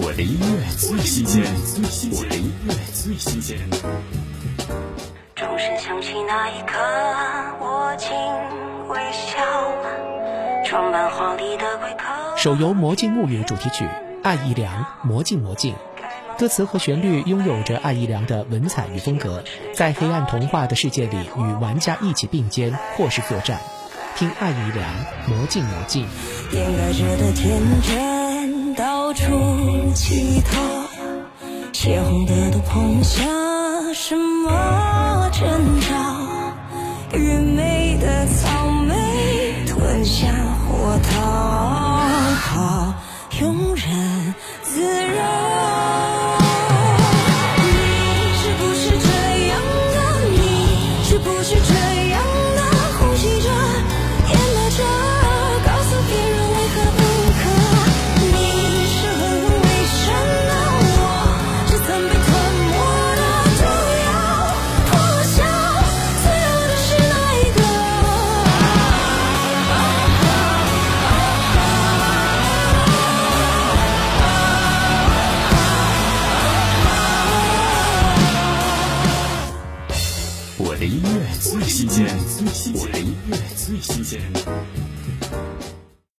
我的音乐最新鲜，我的音乐最新鲜。钟声响起那一刻，我竟微笑。装扮华丽的贵客。手游《魔镜物语》主题曲《爱一凉》，魔镜魔镜，歌词和旋律拥有着爱一良的文采与风格，在黑暗童话的世界里与玩家一起并肩，或是作战。听爱一良，魔镜魔镜。掩盖着的天真，到处乞讨，血红的都碰下什么征兆？愚昧的草莓吞下火桃，庸人自扰。你是不是这样的？你是不是的音乐最新鲜，我的音乐最新鲜。